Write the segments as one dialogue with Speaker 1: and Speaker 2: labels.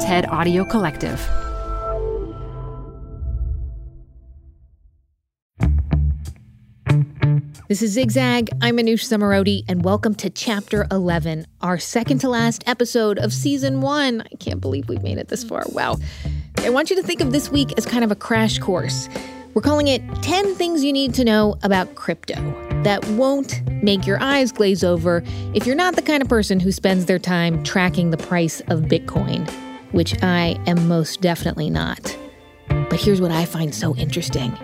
Speaker 1: TED Audio Collective.
Speaker 2: This is Zigzag. I'm Manoush Zomorodi, and welcome to Chapter 11, our second to last episode of Season 1. I can't believe we've made it this far. Wow. I want you to think of this week as kind of a crash course. We're calling it 10 Things You Need to Know About Crypto that won't make your eyes glaze over if you're not the kind of person who spends their time tracking the price of Bitcoin, which I am most definitely not. But here's what I find so interesting.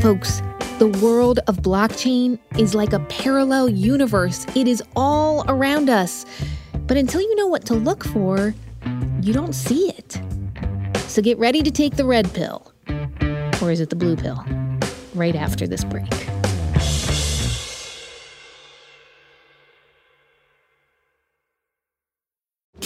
Speaker 2: Folks, the world of blockchain is like a parallel universe. It is all around us. But until you know what to look for, you don't see it. So get ready to take the red pill. Or is it the blue pill? Right after this break.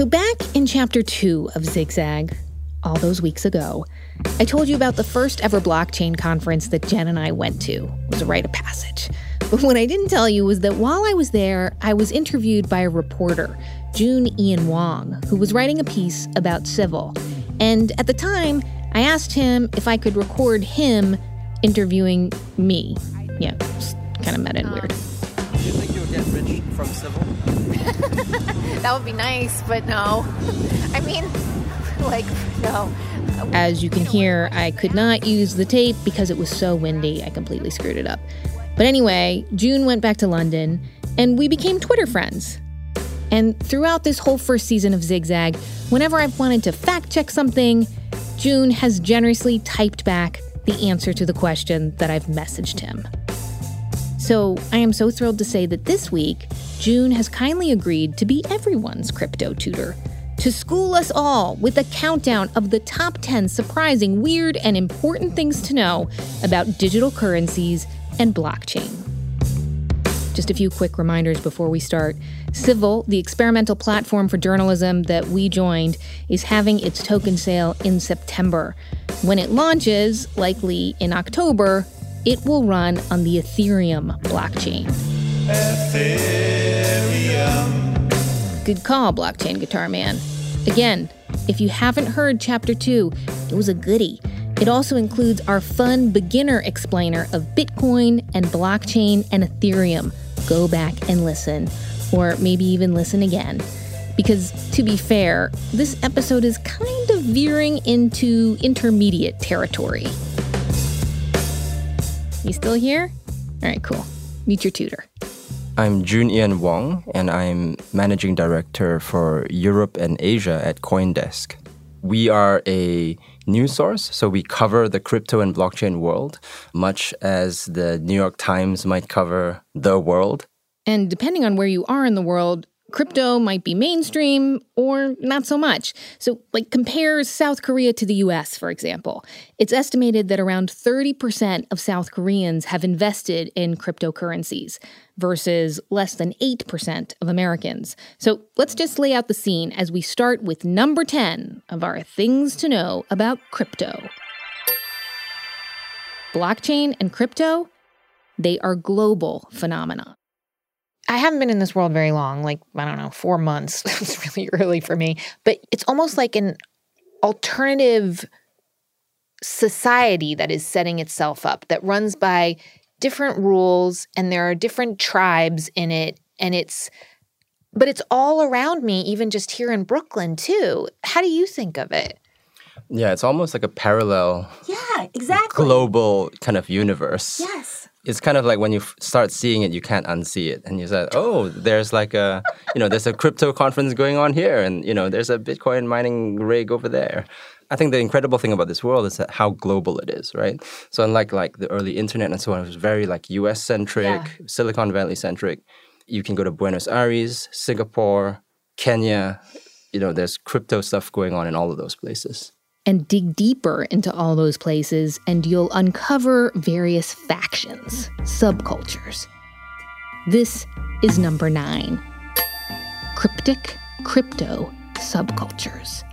Speaker 2: So, back in chapter two of Zigzag, all those weeks ago, I told you about the first ever blockchain conference that Jen and I went to. It was a rite of passage. But what I didn't tell you was that while I was there, I was interviewed by a reporter, Joon Ian Wong, who was writing a piece about civil. And at the time, I asked him if I could record him interviewing me. Yeah, kind of meta and weird.
Speaker 3: Do you think you'll get rich from civil?
Speaker 4: That would be nice, but no. I mean, like, no.
Speaker 2: As you can hear, I could not use the tape because it was so windy. I completely screwed it up. But anyway, Joon went back to London and we became Twitter friends. And throughout this whole first season of Zigzag, whenever I've wanted to fact check something, Joon has generously typed back the answer to the question that I've messaged him. So I am so thrilled to say that this week, Joon has kindly agreed to be everyone's crypto tutor, to school us all with a countdown of the top 10 surprising, weird, and important things to know about digital currencies and blockchain. Just a few quick reminders before we start. Civil, the experimental platform for journalism that we joined, is having its token sale in September. When it launches, likely in October, it will run on the Ethereum blockchain. Good call, blockchain guitar man. Again, if you haven't heard chapter 2, it was a goodie. It also includes our fun beginner explainer of Bitcoin and blockchain and Ethereum. Go back and listen, or maybe even listen again. Because to be fair, this episode is kind of veering into intermediate territory. You still here? All right, cool. Meet your tutor.
Speaker 3: I'm Joon Ian Wong, and I'm Managing Director for Europe and Asia at Coindesk. We are a news source, so we cover the crypto and blockchain world, much as the New York Times might cover the world.
Speaker 2: And depending on where you are in the world, crypto might be mainstream or not so much. So, like, compare South Korea to the US, for example. It's estimated that around 30% of South Koreans have invested in cryptocurrencies versus less than 8% of Americans. So, let's just lay out the scene as we start with number 10 of our things to know about crypto. Blockchain and crypto, they are global phenomena. I haven't been in this world very long, like, I don't know, four months. it's really early for me. But it's almost like an alternative society that is setting itself up that runs by different rules and there are different tribes in it. And it's, but it's all around me, even just here in Brooklyn, too. How do you think of it?
Speaker 3: Yeah, it's almost like a parallel
Speaker 4: Yeah, exactly.
Speaker 3: global kind of universe.
Speaker 4: Yes.
Speaker 3: It's kind of like when you f- start seeing it, you can't unsee it. And you said, oh, there's like a, you know, there's a crypto conference going on here. And, you know, there's a Bitcoin mining rig over there. I think the incredible thing about this world is that how global it is, right? So unlike like the early internet and so on, it was very like US centric,
Speaker 4: Yeah.
Speaker 3: Silicon Valley centric. You can go to Buenos Aires, Singapore, Kenya. You know, there's crypto stuff going on in all of those places.
Speaker 2: And dig deeper into all those places, and you'll uncover various factions, subcultures. This is number nine cryptic crypto subcultures.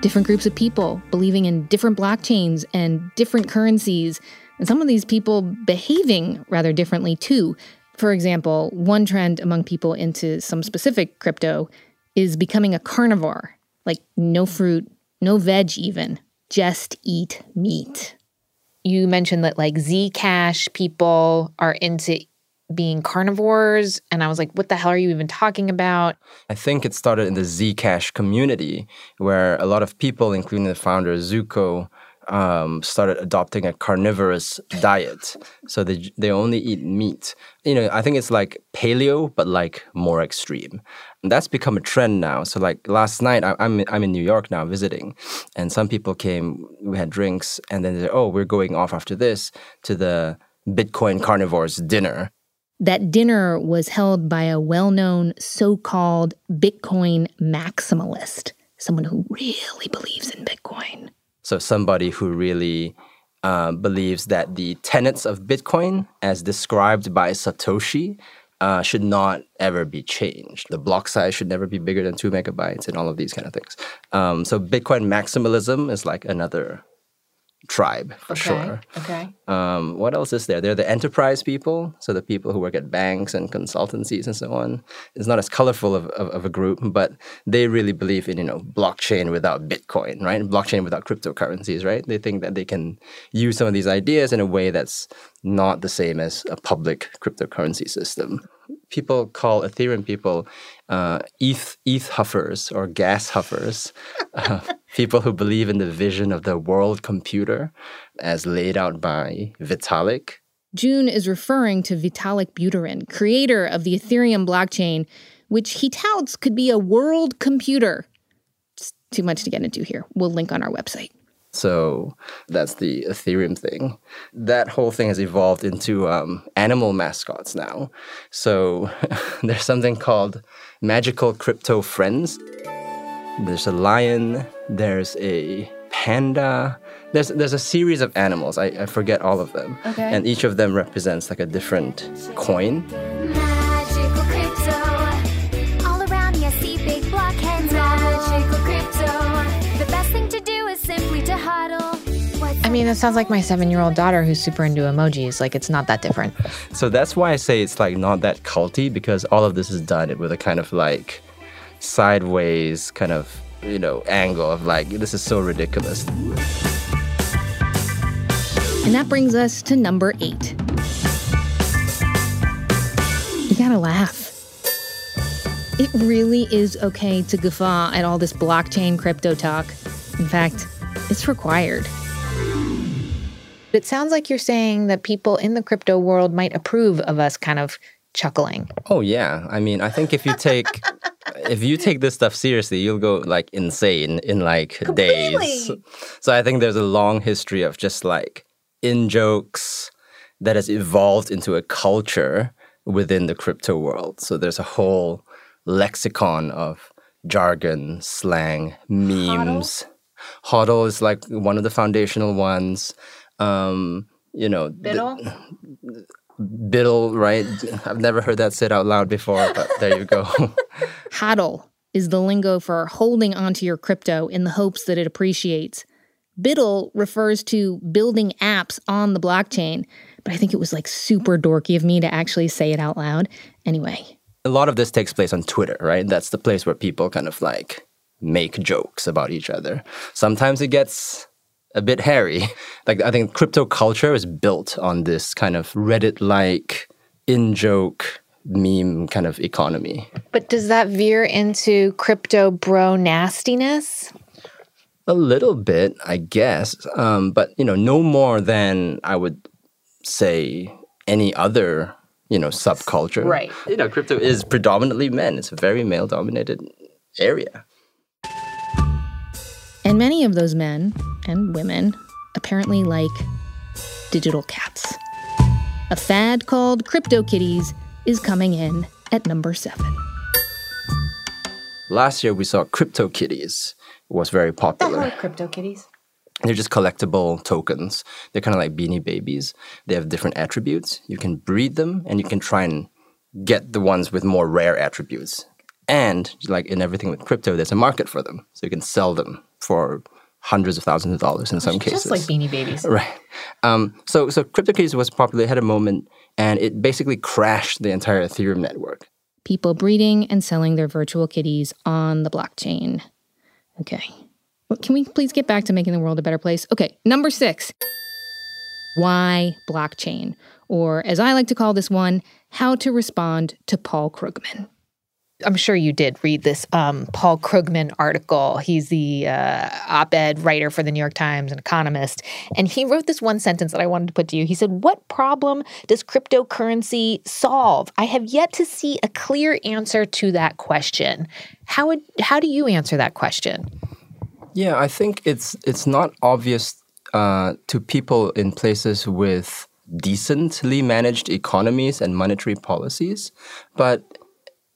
Speaker 2: Different groups of people believing in different blockchains and different currencies, and some of these people behaving rather differently too. For example, one trend among people into some specific crypto is becoming a carnivore, like no fruit, no veg even, just eat meat. You mentioned that like Zcash people are into being carnivores, and I was like, what the hell are you even talking about?
Speaker 3: I think it started in the Zcash community, where a lot of people, including the founder Zooko, um, started adopting a carnivorous diet. So they they only eat meat. You know, I think it's like paleo, but like more extreme. And that's become a trend now. So like last night, I, I'm I'm in New York now visiting, and some people came. We had drinks, and then they said, "Oh, we're going off after this to the Bitcoin carnivores dinner."
Speaker 2: That dinner was held by a well known so called Bitcoin maximalist, someone who really believes in Bitcoin.
Speaker 3: So somebody who really uh, believes that the tenets of Bitcoin, as described by Satoshi, uh, should not ever be changed. The block size should never be bigger than two megabytes, and all of these kind of things. Um, so Bitcoin maximalism is like another tribe for sure.
Speaker 4: Okay.
Speaker 3: Um, what else is there? There are the enterprise people, so the people who work at banks and consultancies and so on. It's not as colorful of, of, of a group, but they really believe in you know blockchain without Bitcoin, right? Blockchain without cryptocurrencies, right? They think that they can use some of these ideas in a way that's not the same as a public cryptocurrency system. People call Ethereum people uh, ETH ETH huffers or gas huffers, uh, people who believe in the vision of the world computer as laid out by Vitalik.
Speaker 2: Joon is referring to Vitalik Buterin, creator of the Ethereum blockchain, which he touts could be a world computer. It's too much to get into here. We'll link on our website.
Speaker 3: So that's the Ethereum thing. That whole thing has evolved into um, animal mascots now. So there's something called Magical Crypto Friends. There's a lion, there's a panda, there's, there's a series of animals. I, I forget all of them.
Speaker 4: Okay.
Speaker 3: And each of them represents like a different coin.
Speaker 4: Mean, it sounds like my seven year old daughter who's super into emojis. Like, it's not that different.
Speaker 3: So that's why I say it's like not that culty because all of this is done with a kind of like sideways kind of you know angle of like this is so ridiculous.
Speaker 2: And that brings us to number eight. You gotta laugh. It really is okay to guffaw at all this blockchain crypto talk. In fact, it's required.
Speaker 4: It sounds like you're saying that people in the crypto world might approve of us kind of chuckling.
Speaker 3: Oh yeah, I mean I think if you take if you take this stuff seriously, you'll go like insane in like days. So I think there's a long history of just like in jokes that has evolved into a culture within the crypto world. So there's a whole lexicon of jargon, slang, memes. Hodl is like one of the foundational ones. Um, you know, the- Buidl, right? I've never heard that said out loud before, but there you go.
Speaker 2: Hodl is the lingo for holding onto your crypto in the hopes that it appreciates. Buidl refers to building apps on the blockchain, but I think it was like super dorky of me to actually say it out loud. Anyway,
Speaker 3: a lot of this takes place on Twitter, right? That's the place where people kind of like make jokes about each other. Sometimes it gets a bit hairy. Like I think crypto culture is built on this kind of Reddit like in joke meme kind of economy.
Speaker 4: But does that veer into crypto bro nastiness?
Speaker 3: A little bit, I guess, um, but you know, no more than I would say any other you know subculture.
Speaker 4: Right.
Speaker 3: You know, crypto is predominantly men. It's a very male-dominated area.
Speaker 2: And And many of those men and women apparently like digital cats. A fad called CryptoKitties is coming in at number seven.
Speaker 3: Last year we saw CryptoKitties was very popular.
Speaker 4: CryptoKitties?
Speaker 3: They're just collectible tokens. They're kind of like beanie babies. They have different attributes. You can breed them and you can try and get the ones with more rare attributes. And like in everything with crypto, there's a market for them. So you can sell them for hundreds of thousands of dollars in some cases.
Speaker 4: Just like Beanie Babies.
Speaker 3: Right. Um, so so CryptoKitties was popular. It had a moment, and it basically crashed the entire Ethereum network.
Speaker 2: People breeding and selling their virtual kitties on the blockchain. Okay. Well, can we please get back to making the world a better place? Okay. Number six. Why blockchain? Or as I like to call this one, how to respond to Paul Krugman.
Speaker 4: I'm sure you did read this um, Paul Krugman article. He's the uh, op ed writer for the New York Times, and economist. And he wrote this one sentence that I wanted to put to you. He said, What problem does cryptocurrency solve? I have yet to see a clear answer to that question. How, would, how do you answer that question?
Speaker 3: Yeah, I think it's it's not obvious uh, to people in places with decently managed economies and monetary policies, but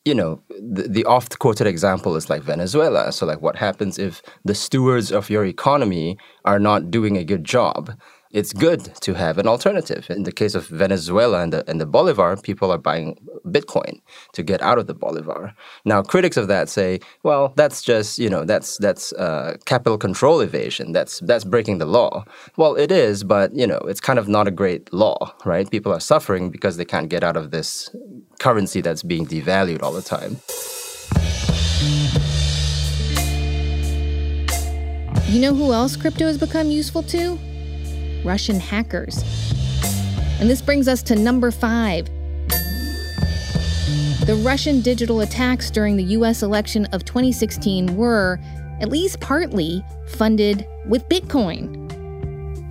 Speaker 3: you know, the, the oft quoted example is like Venezuela. So, like, what happens if the stewards of your economy are not doing a good job? It's good to have an alternative. In the case of Venezuela and the, and the Bolivar, people are buying Bitcoin to get out of the Bolivar. Now, critics of that say, well, that's just, you know, that's, that's uh, capital control evasion. That's, that's breaking the law. Well, it is, but, you know, it's kind of not a great law, right? People are suffering because they can't get out of this currency that's being devalued all the time.
Speaker 2: You know who else crypto has become useful to? Russian hackers. And this brings us to number five. The Russian digital attacks during the US election of 2016 were, at least partly, funded with Bitcoin.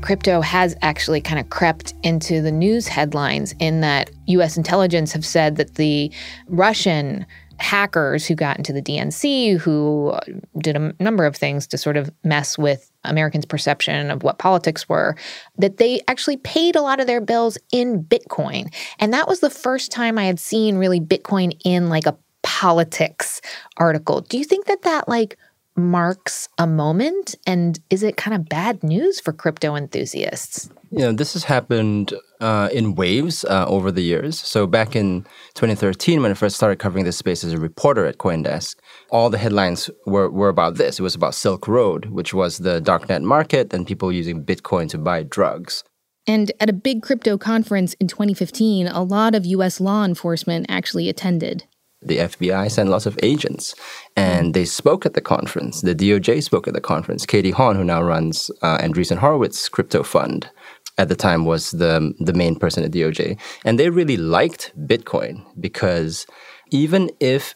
Speaker 4: Crypto has actually kind of crept into the news headlines in that US intelligence have said that the Russian hackers who got into the DNC, who did a number of things to sort of mess with Americans' perception of what politics were, that they actually paid a lot of their bills in Bitcoin. And that was the first time I had seen really Bitcoin in like a politics article. Do you think that that like marks a moment? And is it kind of bad news for crypto enthusiasts?
Speaker 3: You know, this has happened uh, in waves uh, over the years. So back in 2013, when I first started covering this space as a reporter at CoinDesk, all the headlines were, were about this. It was about Silk Road, which was the darknet market and people using Bitcoin to buy drugs.
Speaker 2: And at a big crypto conference in 2015, a lot of US law enforcement actually attended
Speaker 3: the FBI sent lots of agents, and they spoke at the conference. The DOJ spoke at the conference. Katie Haun, who now runs uh, Andreessen Horowitz crypto fund, at the time was the the main person at DOJ, and they really liked Bitcoin because even if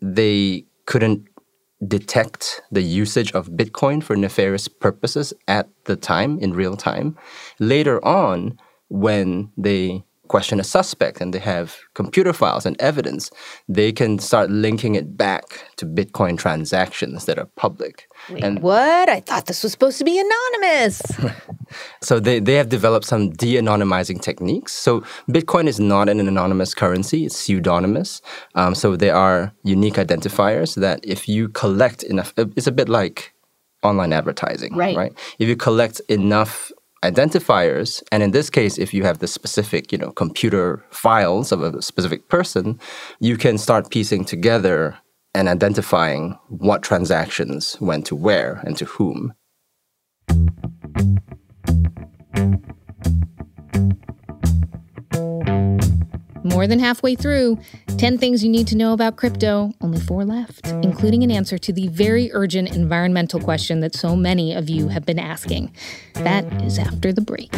Speaker 3: they couldn't detect the usage of Bitcoin for nefarious purposes at the time in real time, later on when they question a suspect and they have computer files and evidence, they can start linking it back to Bitcoin transactions that are public.
Speaker 4: Wait, and what? I thought this was supposed to be anonymous.
Speaker 3: so they, they have developed some de-anonymizing techniques. So Bitcoin is not an anonymous currency; it's pseudonymous. Um, so there are unique identifiers that if you collect enough, it's a bit like online advertising,
Speaker 4: right?
Speaker 3: Right. If you collect enough identifiers and in this case if you have the specific you know computer files of a specific person you can start piecing together and identifying what transactions went to where and to whom
Speaker 2: more than halfway through. 10 things you need to know about crypto, only four left, including an answer to the very urgent environmental question that so many of you have been asking. That is after the break.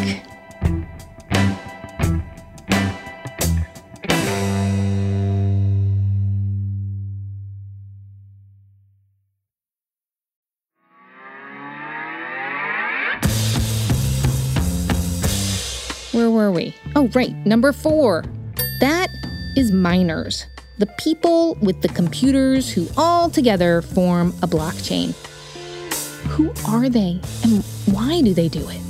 Speaker 2: Where were we? Oh, right, number four that is miners, the people with the computers who all together form a blockchain. Who are they and why do they do it?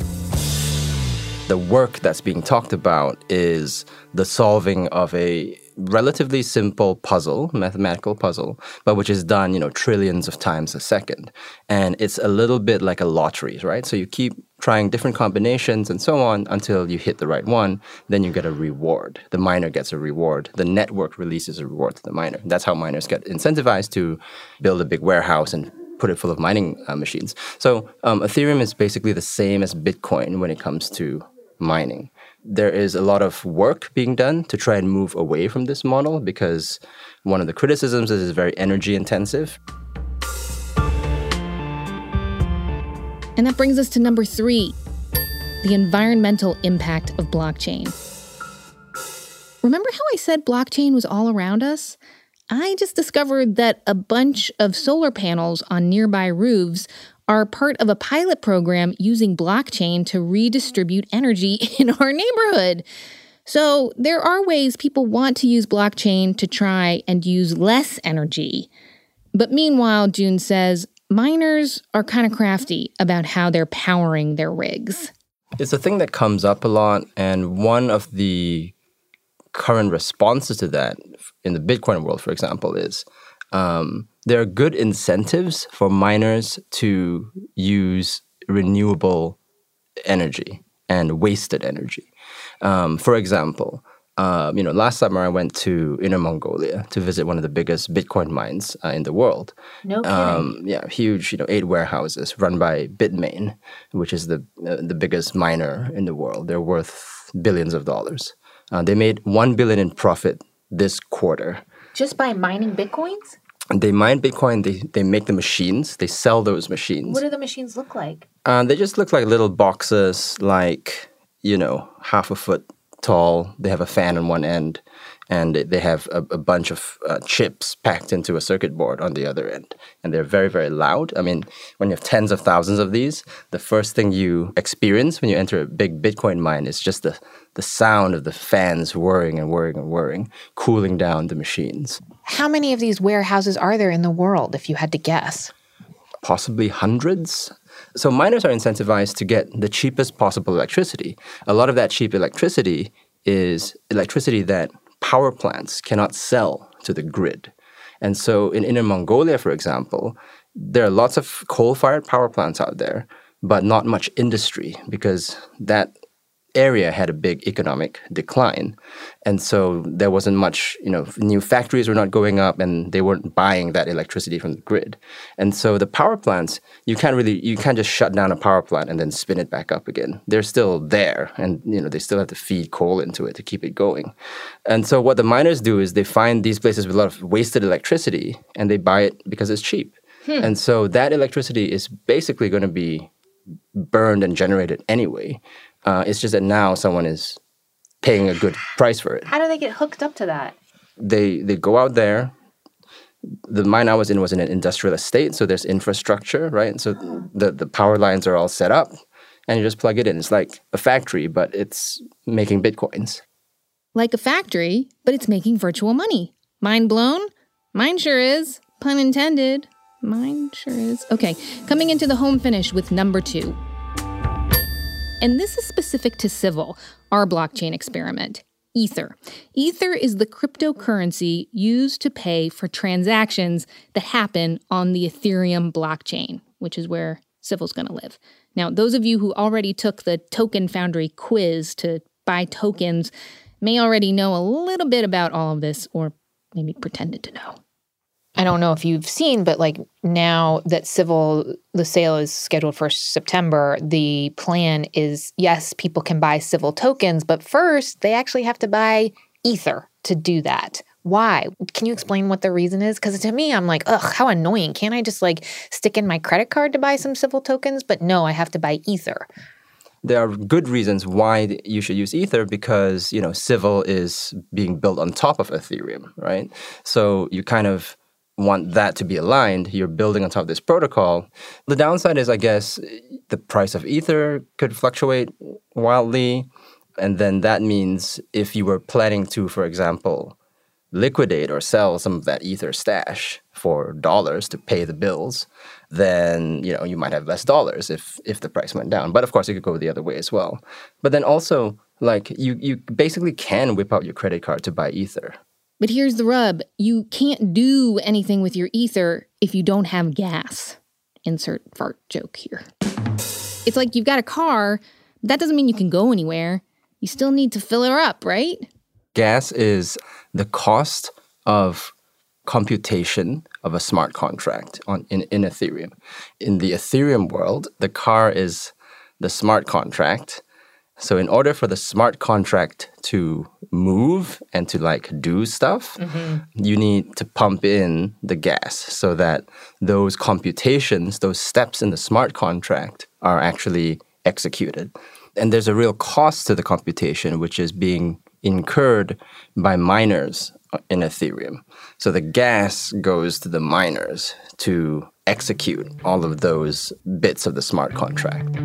Speaker 3: The work that's being talked about is the solving of a relatively simple puzzle, mathematical puzzle, but which is done, you know, trillions of times a second. And it's a little bit like a lottery, right? So you keep trying different combinations and so on until you hit the right one, then you get a reward. The miner gets a reward. The network releases a reward to the miner. That's how miners get incentivized to build a big warehouse and put it full of mining uh, machines. So um, Ethereum is basically the same as Bitcoin when it comes to mining there is a lot of work being done to try and move away from this model because one of the criticisms is it's very energy intensive.
Speaker 2: And that brings us to number three the environmental impact of blockchain. Remember how I said blockchain was all around us? I just discovered that a bunch of solar panels on nearby roofs are part of a pilot program using blockchain to redistribute energy in our neighborhood. So, there are ways people want to use blockchain to try and use less energy. But meanwhile, Joon says miners are kind of crafty about how they're powering their rigs.
Speaker 3: It's a thing that comes up a lot, and one of the current responses to that in the Bitcoin world, for example, is um, there are good incentives for miners to use renewable energy and wasted energy. Um, for example, uh, you know, last summer I went to Inner Mongolia to visit one of the biggest Bitcoin mines uh, in the world.
Speaker 4: No kidding. Um,
Speaker 3: yeah, huge. You know, eight warehouses run by Bitmain, which is the uh, the biggest miner in the world. They're worth billions of dollars. Uh, they made one billion in profit this quarter.
Speaker 4: Just by mining bitcoins?
Speaker 3: They mine Bitcoin. They they make the machines. They sell those machines.
Speaker 4: What do the machines look like?
Speaker 3: Uh, they just look like little boxes, like you know, half a foot tall. They have a fan on one end, and they have a, a bunch of uh, chips packed into a circuit board on the other end. And they're very, very loud. I mean, when you have tens of thousands of these, the first thing you experience when you enter a big Bitcoin mine is just the the sound of the fans whirring and whirring and whirring, cooling down the machines.
Speaker 4: How many of these warehouses are there in the world, if you had to guess?
Speaker 3: Possibly hundreds. So miners are incentivized to get the cheapest possible electricity. A lot of that cheap electricity is electricity that power plants cannot sell to the grid. And so in Inner Mongolia, for example, there are lots of coal fired power plants out there, but not much industry because that area had a big economic decline. And so there wasn't much, you know, new factories were not going up and they weren't buying that electricity from the grid. And so the power plants, you can't really you can't just shut down a power plant and then spin it back up again. They're still there and you know, they still have to feed coal into it to keep it going. And so what the miners do is they find these places with a lot of wasted electricity and they buy it because it's cheap. Hmm. And so that electricity is basically going to be burned and generated anyway. Uh, it's just that now someone is paying a good price for it.
Speaker 4: How do they get hooked up to that?
Speaker 3: They they go out there. The mine I was in was in an industrial estate, so there's infrastructure, right? So the the power lines are all set up, and you just plug it in. It's like a factory, but it's making bitcoins.
Speaker 2: Like a factory, but it's making virtual money. Mind blown? Mine sure is. Pun intended. Mine sure is. Okay, coming into the home finish with number two. And this is specific to Civil, our blockchain experiment. Ether. Ether is the cryptocurrency used to pay for transactions that happen on the Ethereum blockchain, which is where Civil's going to live. Now, those of you who already took the Token Foundry quiz to buy tokens may already know a little bit about all of this, or maybe pretended to know.
Speaker 4: I don't know if you've seen, but like now that civil, the sale is scheduled for September, the plan is yes, people can buy civil tokens, but first they actually have to buy Ether to do that. Why? Can you explain what the reason is? Because to me, I'm like, ugh, how annoying. Can't I just like stick in my credit card to buy some civil tokens? But no, I have to buy Ether
Speaker 3: there are good reasons why you should use ether because you know civil is being built on top of ethereum right so you kind of want that to be aligned, you're building on top of this protocol. The downside is, I guess, the price of Ether could fluctuate wildly. And then that means if you were planning to, for example, liquidate or sell some of that ether stash for dollars to pay the bills, then you know you might have less dollars if if the price went down. But of course, it could go the other way as well. But then also, like you you basically can whip out your credit card to buy ether.
Speaker 2: But here's the rub you can't do anything with your ether if you don't have gas. Insert fart joke here. It's like you've got a car, but that doesn't mean you can go anywhere. You still need to fill her up, right?
Speaker 3: Gas is the cost of computation of a smart contract on in, in Ethereum. In the Ethereum world, the car is the smart contract. So in order for the smart contract to move and to like do stuff, mm-hmm. you need to pump in the gas so that those computations, those steps in the smart contract are actually executed. And there's a real cost to the computation, which is being incurred by miners uh, in Ethereum. So the gas goes to the miners to execute all of those bits of the smart contract.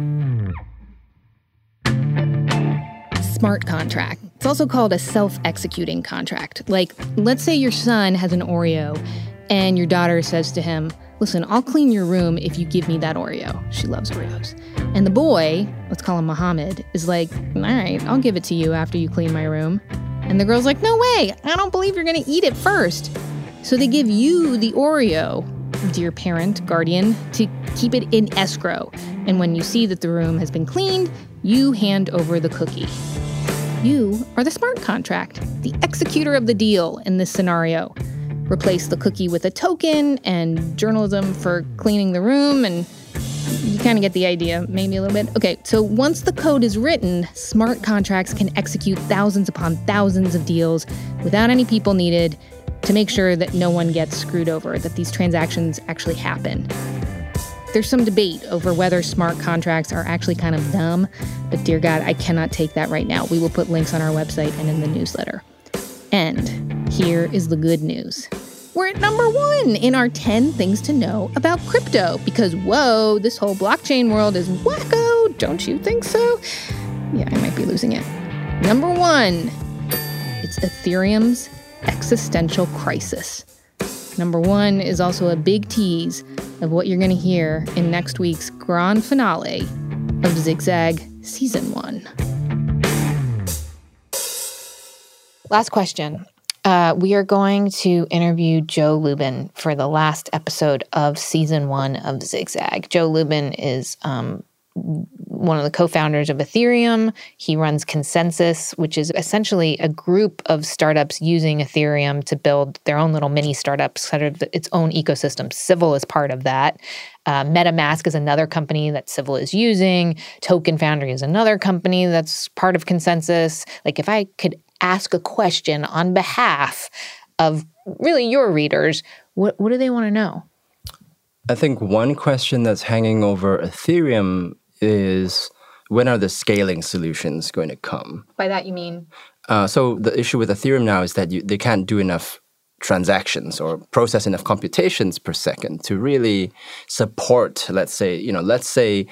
Speaker 2: Smart contract. It's also called a self executing contract. Like, let's say your son has an Oreo and your daughter says to him, Listen, I'll clean your room if you give me that Oreo. She loves Oreos. And the boy, let's call him Mohammed, is like, All right, I'll give it to you after you clean my room. And the girl's like, No way, I don't believe you're gonna eat it first. So they give you the Oreo, dear parent, guardian, to keep it in escrow. And when you see that the room has been cleaned, you hand over the cookie. You are the smart contract, the executor of the deal in this scenario. Replace the cookie with a token and journalism for cleaning the room, and you kind of get the idea, maybe a little bit. Okay, so once the code is written, smart contracts can execute thousands upon thousands of deals without any people needed to make sure that no one gets screwed over, that these transactions actually happen. There's some debate over whether smart contracts are actually kind of dumb, but dear God, I cannot take that right now. We will put links on our website and in the newsletter. And here is the good news. We're at number one in our 10 things to know about crypto because, whoa, this whole blockchain world is wacko. Don't you think so? Yeah, I might be losing it. Number one, it's Ethereum's existential crisis. Number one is also a big tease of what you're going to hear in next week's grand finale of Zigzag Season 1.
Speaker 4: Last question. Uh, we are going to interview Joe Lubin for the last episode of season one of Zigzag. Joe Lubin is um, one of the co-founders of Ethereum. He runs ConsenSys, which is essentially a group of startups using Ethereum to build their own little mini startups, sort of its own ecosystem. Civil is part of that. Uh, MetaMask is another company that Civil is using. Token Foundry is another company that's part of ConsenSys. Like, if I could ask a question on behalf of really your readers, what what do they want to know?
Speaker 3: I think one question that's hanging over Ethereum is when are the scaling solutions going to come?
Speaker 4: By that you mean
Speaker 3: Uh, so the issue with Ethereum now is that you, they can't do enough transactions or process enough computations per second to really support. Let's say you know, let's say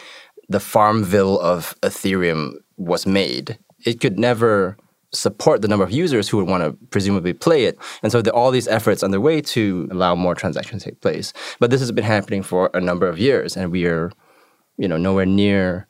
Speaker 3: the Farmville of Ethereum was made. It could never support the number of users who would want to presumably play it. And so there are all these efforts underway to allow more transactions to take place. But this has been happening for a number of years, and we are, you know, nowhere near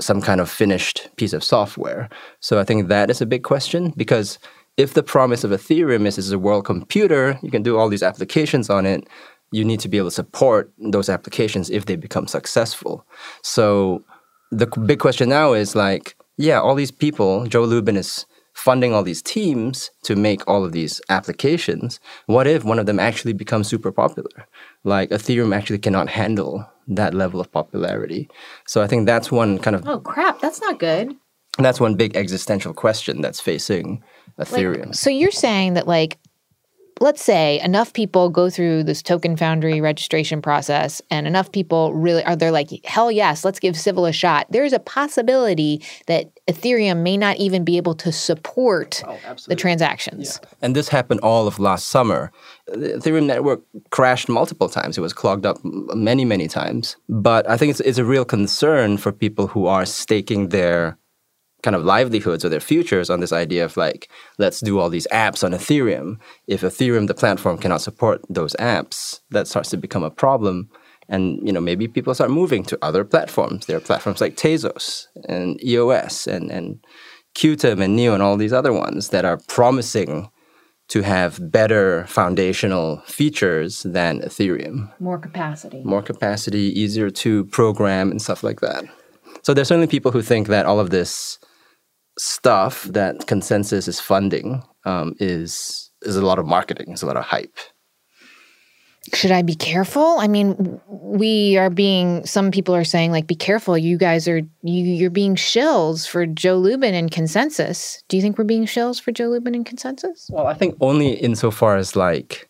Speaker 3: some kind of finished piece of software. So I think that is a big question because if the promise of Ethereum is a world computer, you can do all these applications on it. You need to be able to support those applications if they become successful. So the big question now is like, yeah, all these people, Joe Lubin is funding all these teams to make all of these applications. What if one of them actually becomes super popular? Like Ethereum actually cannot handle that level of popularity. So I think that's one kind of
Speaker 4: Oh crap, that's not good.
Speaker 3: that's one big existential question that's facing Ethereum.
Speaker 4: So you're saying that like let's say enough people go through this token foundry registration process and enough people really are they're like hell yes let's give civil a shot there's a possibility that ethereum may not even be able to support oh, the transactions
Speaker 3: And this happened all of last summer. The Ethereum network crashed multiple times. It was clogged up many, many times. But I think it's, it's a real concern for people who are staking their kind of livelihoods or their futures on this idea of like, let's do all these apps on Ethereum. If Ethereum, the platform, cannot support those apps, that starts to become a problem. And you know, maybe people start moving to other platforms. There are platforms like Tezos and EOS and and Qtum and Neo and all these other ones that are promising to have better foundational features than Ethereum.
Speaker 4: More capacity.
Speaker 3: More capacity, easier to program and stuff like that. So there's certainly people who think that all of this stuff that ConsenSys is funding um, is is a lot of marketing, is a lot of hype.
Speaker 4: Should I be careful? I mean, we are being. Some people are saying like, "Be careful! You guys are you you're being shills for Joe Lubin and ConsenSys." Do you think we're being shills for Joe Lubin and ConsenSys?
Speaker 3: Well, I think only insofar as like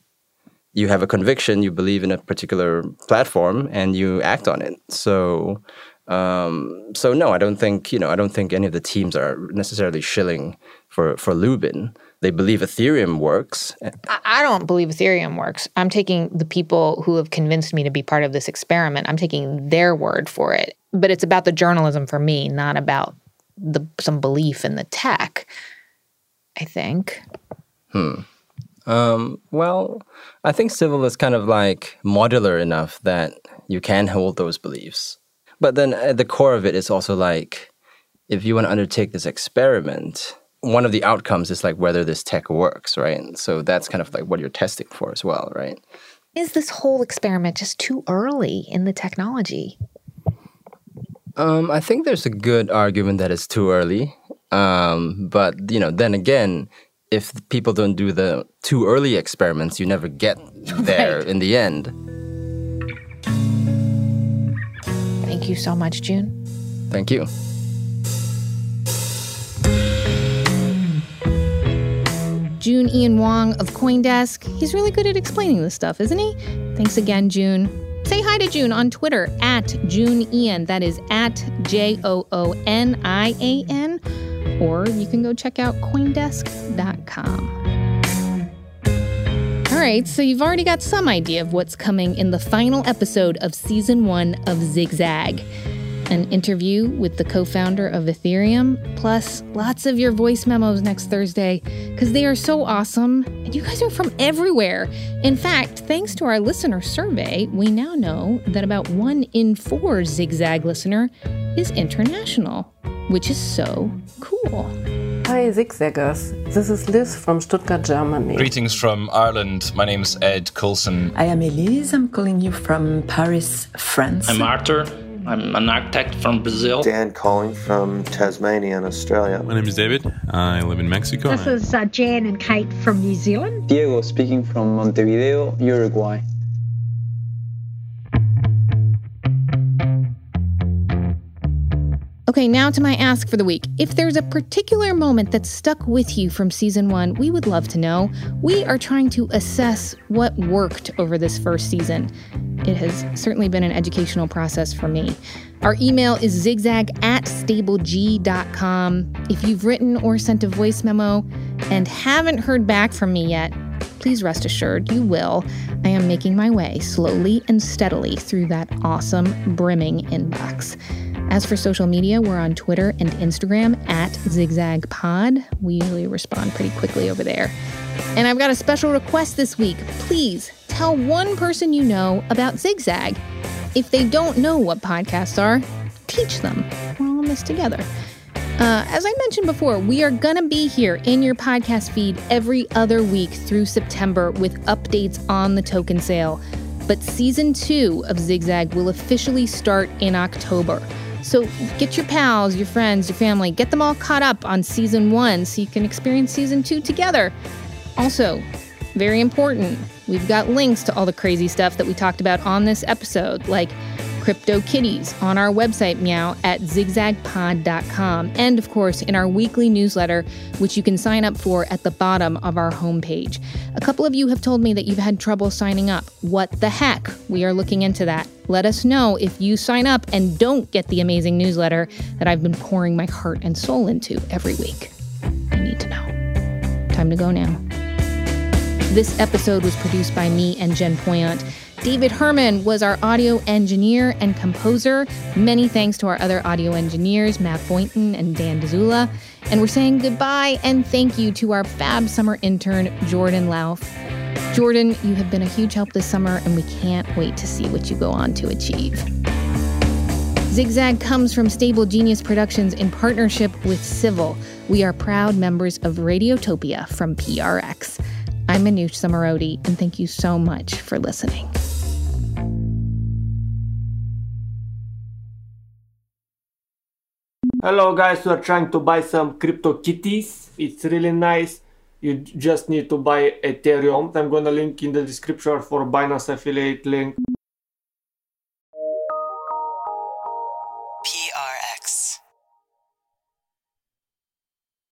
Speaker 3: you have a conviction, you believe in a particular platform, and you act on it. So um, so no, I don't think you know. I don't think any of the teams are necessarily shilling for for Lubin. They believe Ethereum works.
Speaker 4: I, don't believe Ethereum works. I'm taking the people who have convinced me to be part of this experiment. I'm taking their word for it. But it's about the journalism for me, not about the some belief in the tech. I think.
Speaker 3: Hmm. Um, well, I think Civil is kind of like modular enough that you can hold those beliefs. But then at the core of it is also like, if you want to undertake this experiment, one of the outcomes is like whether this tech works, right? And so that's kind of like what you're testing for as well, right?
Speaker 4: Is this whole experiment just too early in the technology?
Speaker 3: Um, I think there's a good argument that it's too early. Um, but you know, then again, if people don't do the too early experiments, you never get there right. in the end.
Speaker 4: Thank you so much, Joon.
Speaker 3: Thank you.
Speaker 2: Joon Ian Wong of Coindesk. He's really good at explaining this stuff, isn't he? Thanks again, Joon. Say hi to Joon on Twitter at Joon Ian. That is at J O O N I A N. Or you can go check out Coindesk.com. Right, so you've already got some idea of what's coming in the final episode of season one of Zigzag an interview with the co founder of Ethereum, plus lots of your voice memos next Thursday, because they are so awesome. And you guys are from everywhere. In fact, thanks to our listener survey, we now know that about one in four Zigzag listener is international, which is so cool.
Speaker 5: Hi, Zigzaggers. This is Liz from Stuttgart, Germany.
Speaker 6: Greetings from Ireland. My name is Ed Coulson.
Speaker 7: I am Elise. I'm calling you from Paris, France.
Speaker 8: I'm Arthur. I'm an architect from Brazil.
Speaker 9: Dan calling from Tasmania in Australia.
Speaker 10: My name is David. I live in Mexico.
Speaker 11: This is uh, Jan and Kate from New Zealand.
Speaker 12: Diego speaking from Montevideo, Uruguay.
Speaker 2: Okay, now to my ask for the week. If there's a particular moment that stuck with you from season one, we would love to know. We are trying to assess what worked over this first season. It has certainly been an educational process for me. Our email is zigzag at stableg.com. If you've written or sent a voice memo and haven't heard back from me yet, please rest assured you will. I am making my way slowly and steadily through that awesome, brimming inbox. As for social media, we're on Twitter and Instagram at ZigzagPod. We usually respond pretty quickly over there. And I've got a special request this week. Please tell one person you know about Zigzag. If they don't know what podcasts are, teach them. We're all in this together. Uh, as I mentioned before, we are going to be here in your podcast feed every other week through September with updates on the token sale. But season two of Zigzag will officially start in October. So get your pals, your friends, your family, get them all caught up on season one so you can experience season two together. Also, very important, we've got links to all the crazy stuff that we talked about on this episode, like Crypto Kitties on our website, meow, at zigzagpod.com. And of course, in our weekly newsletter, which you can sign up for at the bottom of our homepage. A couple of you have told me that you've had trouble signing up. What the heck? We are looking into that. Let us know if you sign up and don't get the amazing newsletter that I've been pouring my heart and soul into every week. I need to know. Time to go now. This episode was produced by me and Jen Poyant. David Herman was our audio engineer and composer. Many thanks to our other audio engineers, Matt Boynton and Dan Dzula. And we're saying goodbye and thank you to our fab summer intern, Jordan Lauf. Jordan, you have been a huge help this summer, and we can't wait to see what you go on to achieve. Zigzag comes from Stable Genius Productions in partnership with Civil. We are proud members of Radiotopia from PRX. I'm Manoush Zomorodi, and thank you so much for listening.
Speaker 13: Hello guys, we are trying to buy some crypto kitties. It's really nice. You just need to buy Ethereum. I'm gonna link in the description for Binance affiliate link.